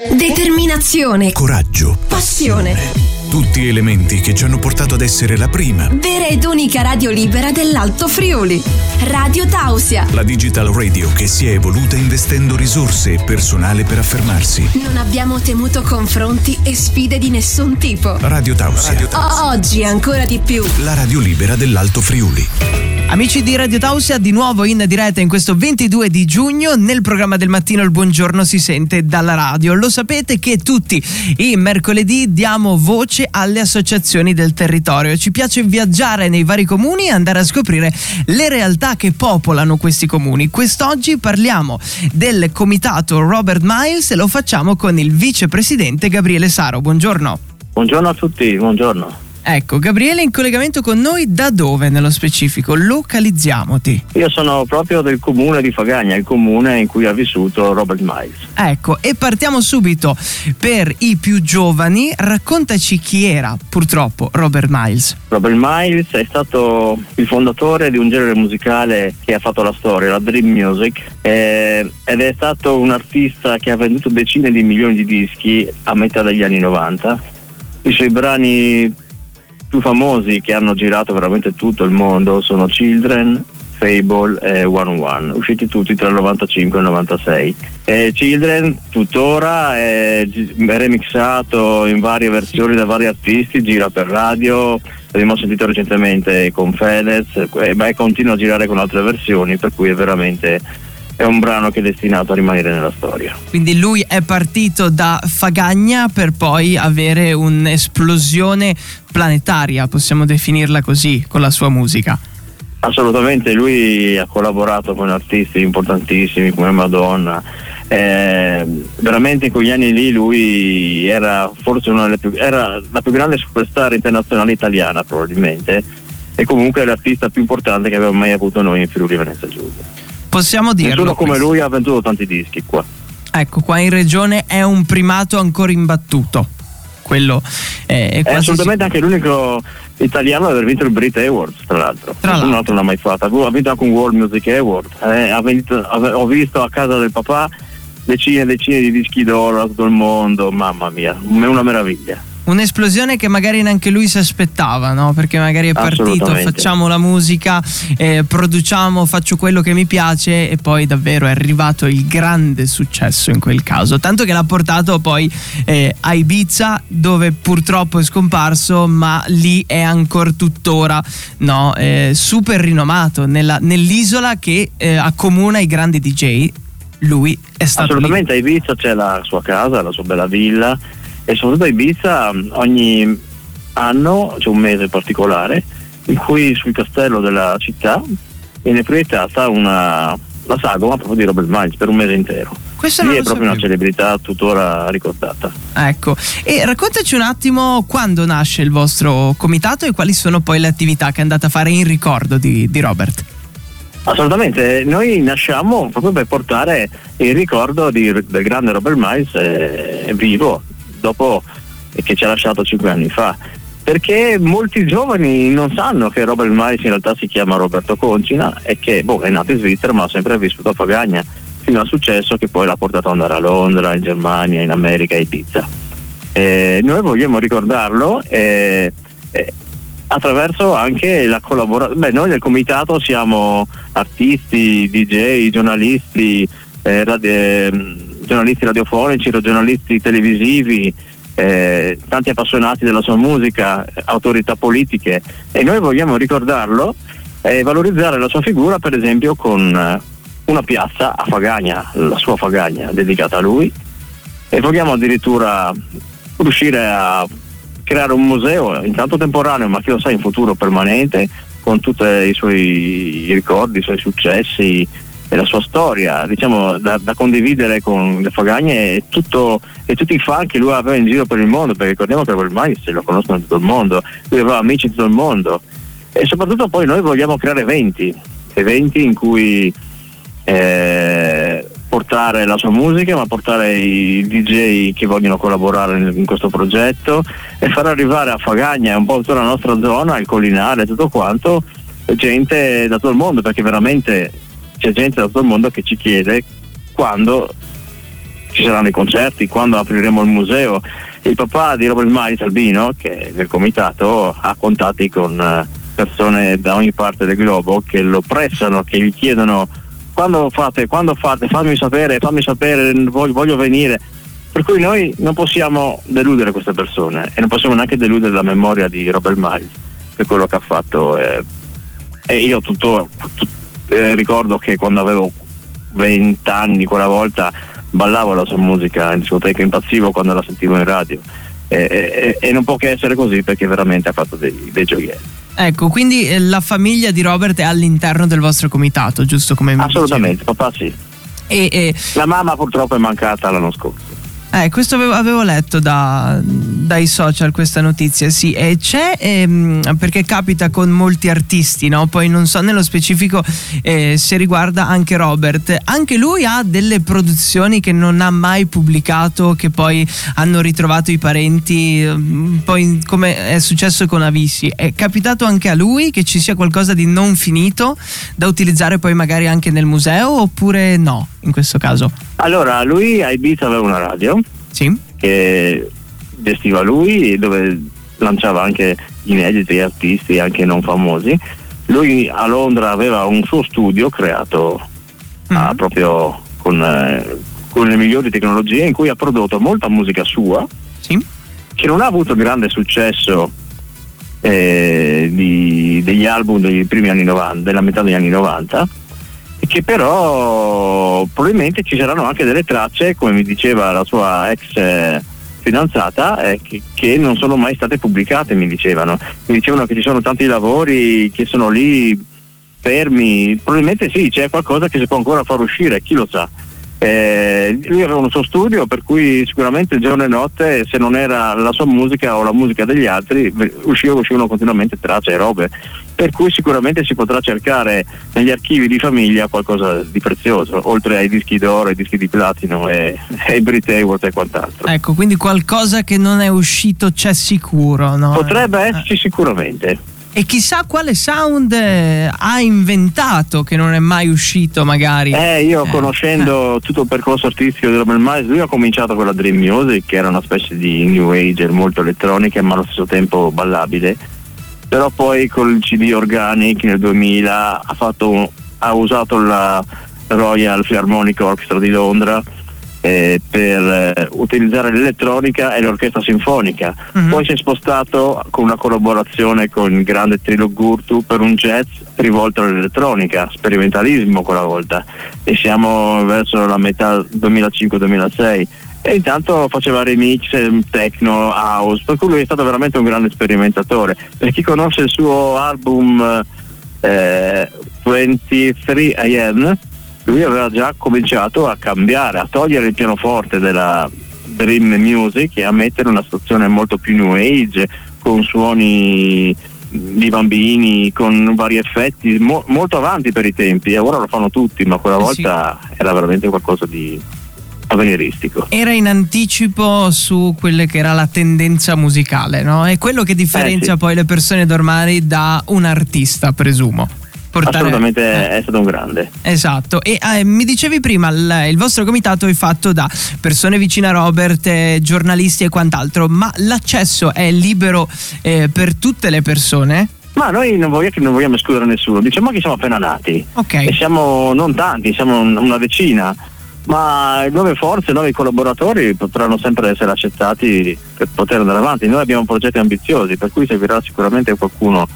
Determinazione. Coraggio. Passione. Tutti elementi che ci hanno portato ad essere la prima. Vera ed unica radio libera dell'Alto Friuli. Radio Tausia. La digital radio che si è evoluta investendo risorse e personale per affermarsi. Non abbiamo temuto confronti e sfide di nessun tipo. Radio Tausia. Radio O- oggi ancora di più. La radio libera dell'Alto Friuli. Amici di Radio Tausia, di nuovo in diretta in questo 22 di giugno nel programma del mattino il buongiorno si sente dalla radio. Lo sapete che tutti i mercoledì diamo voce alle associazioni del territorio. Ci piace viaggiare nei vari comuni e andare a scoprire le realtà che popolano questi comuni. Quest'oggi parliamo del comitato Robert Miles e lo facciamo con il vicepresidente Gabriele Saro. Buongiorno. Buongiorno a tutti, buongiorno. Ecco, Gabriele in collegamento con noi da dove nello specifico? Localizziamoti. Io sono proprio del comune di Fagagna, il comune in cui ha vissuto Robert Miles. Ecco, e partiamo subito per i più giovani. Raccontaci chi era purtroppo Robert Miles. Robert Miles è stato il fondatore di un genere musicale che ha fatto la storia, la Dream Music, eh, ed è stato un artista che ha venduto decine di milioni di dischi a metà degli anni 90. I suoi brani più famosi che hanno girato veramente tutto il mondo sono Children, Fable e One One, usciti tutti tra il 95 e il 96. E Children tuttora è remixato in varie versioni da vari artisti, gira per radio, l'abbiamo sentito recentemente con Fedez, e beh, continua a girare con altre versioni, per cui è veramente è un brano che è destinato a rimanere nella storia. Quindi lui è partito da Fagagna per poi avere un'esplosione planetaria, possiamo definirla così, con la sua musica. Assolutamente, lui ha collaborato con artisti importantissimi come Madonna. Eh, veramente in quegli anni lì lui era forse una delle più, era la più grande superstar internazionale italiana probabilmente e comunque l'artista più importante che abbiamo mai avuto noi in Friuli Venezia Giulia. Possiamo dirlo. Nessuno come questo. lui ha venduto tanti dischi qua. Ecco, qua in regione è un primato ancora imbattuto. Quello è, è È assolutamente anche l'unico italiano ad aver vinto il Brit Awards, tra l'altro. Tra l'altro. altro l'ha mai fatto. Ha vinto anche un World Music Award. Eh, ha vinto- ho visto a casa del papà decine e decine di dischi d'oro da tutto il mondo. Mamma mia, è una meraviglia. Un'esplosione che magari neanche lui si aspettava, no? Perché magari è partito, facciamo la musica, eh, produciamo, faccio quello che mi piace e poi davvero è arrivato il grande successo in quel caso. Tanto che l'ha portato poi eh, a Ibiza dove purtroppo è scomparso, ma lì è ancora tuttora no? Eh, super rinomato nella- nell'isola che eh, accomuna i grandi DJ. Lui è stato lì. Assolutamente, a Ibiza c'è la sua casa, la sua bella villa e soprattutto a Ibiza ogni anno c'è un mese particolare in cui sul castello della città viene proiettata una, la sagoma proprio di Robert Miles per un mese intero. Questo Lì è proprio una sapevo. celebrità tuttora ricordata. Ecco, e raccontaci un attimo quando nasce il vostro comitato e quali sono poi le attività che andate a fare in ricordo di, di Robert. Assolutamente, noi nasciamo proprio per portare il ricordo di- del grande Robert Miles eh, vivo dopo che ci ha lasciato cinque anni fa. Perché molti giovani non sanno che Robert Miles in realtà si chiama Roberto Concina e che boh, è nato in Svizzera ma ha sempre vissuto a Pagagna fino al successo che poi l'ha portato ad andare a Londra, in Germania, in America e Ibiza. Eh, noi vogliamo ricordarlo eh, eh, attraverso anche la collaborazione. Beh, noi del comitato siamo artisti, DJ, giornalisti, eh, radio- ehm, giornalisti radiofonici, giornalisti televisivi, eh, tanti appassionati della sua musica, autorità politiche. E noi vogliamo ricordarlo e valorizzare la sua figura per esempio con eh, una piazza a Fagagna, la sua Fagagna dedicata a lui. E vogliamo addirittura riuscire a creare un museo, intanto temporaneo, ma chi lo sa in futuro permanente, con tutti i suoi ricordi, i suoi successi e la sua storia, diciamo, da, da condividere con le Fagagne e, tutto- e tutti i fan che lui aveva in giro per il mondo, perché ricordiamo che ormai se lo conoscono tutto il mondo, lui aveva amici in tutto il mondo. E soprattutto poi noi vogliamo creare eventi, eventi in cui eh, portare la sua musica, ma portare i DJ che vogliono collaborare in, in questo progetto e far arrivare a Fagagna e un po' tutta la nostra zona, il collinare, tutto quanto, gente da tutto il mondo, perché veramente c'è gente da tutto il mondo che ci chiede quando ci saranno i concerti, quando apriremo il museo. Il papà di Robert Miles Albino, che è del comitato, ha contatti con eh, persone da ogni parte del globo che lo pressano, che gli chiedono quando fate, quando fate, fammi sapere, fammi sapere, voglio, voglio venire. Per cui noi non possiamo deludere queste persone e non possiamo neanche deludere la memoria di Robert Miles per quello che ha fatto. Eh, e io tutto, tut, eh, ricordo che quando avevo 20 anni quella volta ballavo la sua musica in discoteca, impazzivo quando la sentivo in radio e, e, e non può che essere così perché veramente ha fatto dei, dei gioielli. Ecco, quindi eh, la famiglia di Robert è all'interno del vostro comitato, giusto come mi Assolutamente, dicevi? papà sì. E, e... La mamma purtroppo è mancata l'anno scorso. Eh, questo avevo, avevo letto da, dai social questa notizia, sì, e c'è ehm, perché capita con molti artisti, no? Poi non so nello specifico eh, se riguarda anche Robert. Anche lui ha delle produzioni che non ha mai pubblicato, che poi hanno ritrovato i parenti, mm, poi come è successo con Avissi. È capitato anche a lui che ci sia qualcosa di non finito da utilizzare poi magari anche nel museo oppure no, in questo caso? Allora, lui a Ibiza aveva una radio sì. che gestiva lui dove lanciava anche inediti artisti anche non famosi. Lui a Londra aveva un suo studio creato mm-hmm. ah, proprio con, eh, con, le migliori tecnologie in cui ha prodotto molta musica sua sì. che non ha avuto grande successo eh, di, degli album dei primi anni 90, della metà degli anni 90 che però probabilmente ci saranno anche delle tracce, come mi diceva la sua ex eh, fidanzata, eh, che, che, non sono mai state pubblicate, mi dicevano. Mi dicevano che ci sono tanti lavori che sono lì fermi, probabilmente sì, c'è qualcosa che si può ancora far uscire, chi lo sa. Eh, lui aveva un suo studio per cui sicuramente giorno e notte se non era la sua musica o la musica degli altri uscivano, uscivano continuamente tracce e robe. Per cui sicuramente si potrà cercare negli archivi di famiglia qualcosa di prezioso oltre ai dischi d'oro, ai dischi di platino e ai Brit Awards e quant'altro. Ecco quindi qualcosa che non è uscito c'è sicuro no? potrebbe esserci sicuramente e chissà quale sound eh, ha inventato che non è mai uscito magari. Eh, io eh. conoscendo eh. tutto il percorso artistico di Robert Miles, lui ha cominciato con la Dream Music, che era una specie di new age molto elettronica ma allo stesso tempo ballabile. Però poi col CD Organic nel 2000 ha, fatto, ha usato la Royal Philharmonic Orchestra di Londra eh, per eh, utilizzare l'elettronica e l'orchestra sinfonica. Uh-huh. Poi si è spostato con una collaborazione con il grande Trilo Gurtu per un jazz rivolto all'elettronica, sperimentalismo quella volta. E siamo verso la metà 2005-2006 e intanto faceva remix, eh, techno, house, per cui lui è stato veramente un grande sperimentatore. Per chi conosce il suo album eh, 23 AM, lui aveva già cominciato a cambiare, a togliere il pianoforte della Dream Music e a mettere una stazione molto più new age, con suoni di bambini, con vari effetti, mo- molto avanti per i tempi. E ora lo fanno tutti, ma quella eh volta sì. era veramente qualcosa di avveniristico. Era in anticipo su quella che era la tendenza musicale, no? È quello che differenzia eh, sì. poi le persone normali da un artista, presumo portare... Assolutamente eh. è stato un grande. Esatto, e eh, mi dicevi prima, il, il, vostro comitato è fatto da persone vicine a Robert, eh, giornalisti e quant'altro, ma l'accesso è libero eh, per tutte le persone? Ma noi non vogliamo, non vogliamo escludere nessuno, diciamo che siamo appena nati. Ok. E siamo non tanti, siamo una decina ma nuove forze, nuovi collaboratori potranno sempre essere accettati per poter andare avanti. Noi abbiamo progetti ambiziosi, per cui servirà sicuramente qualcuno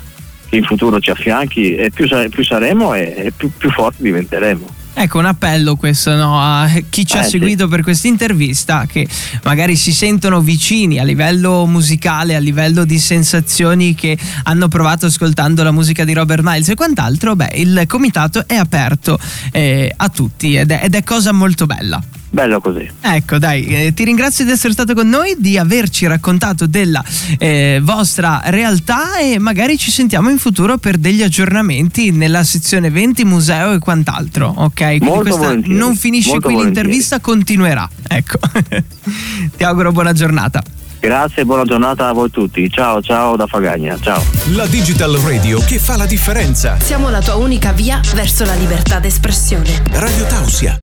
in futuro ci affianchi e più, più saremo e più, più forti diventeremo. Ecco un appello questo no, a chi ci ha eh, seguito sì. per questa intervista che magari si sentono vicini a livello musicale, a livello di sensazioni che hanno provato ascoltando la musica di Robert Miles e quant'altro, beh il comitato è aperto eh, a tutti ed è, ed è cosa molto bella bello così. Ecco, dai, eh, ti ringrazio di essere stato con noi, di averci raccontato della eh, vostra realtà e magari ci sentiamo in futuro per degli aggiornamenti nella sezione 20 museo e quant'altro, ok? Quindi Molto questa non finisce Molto qui volentieri. l'intervista, continuerà. Ecco. ti auguro buona giornata. Grazie e buona giornata a voi tutti. Ciao, ciao da Fagagna. Ciao. La Digital Radio che fa la differenza. Siamo la tua unica via verso la libertà d'espressione. Radio Tausia.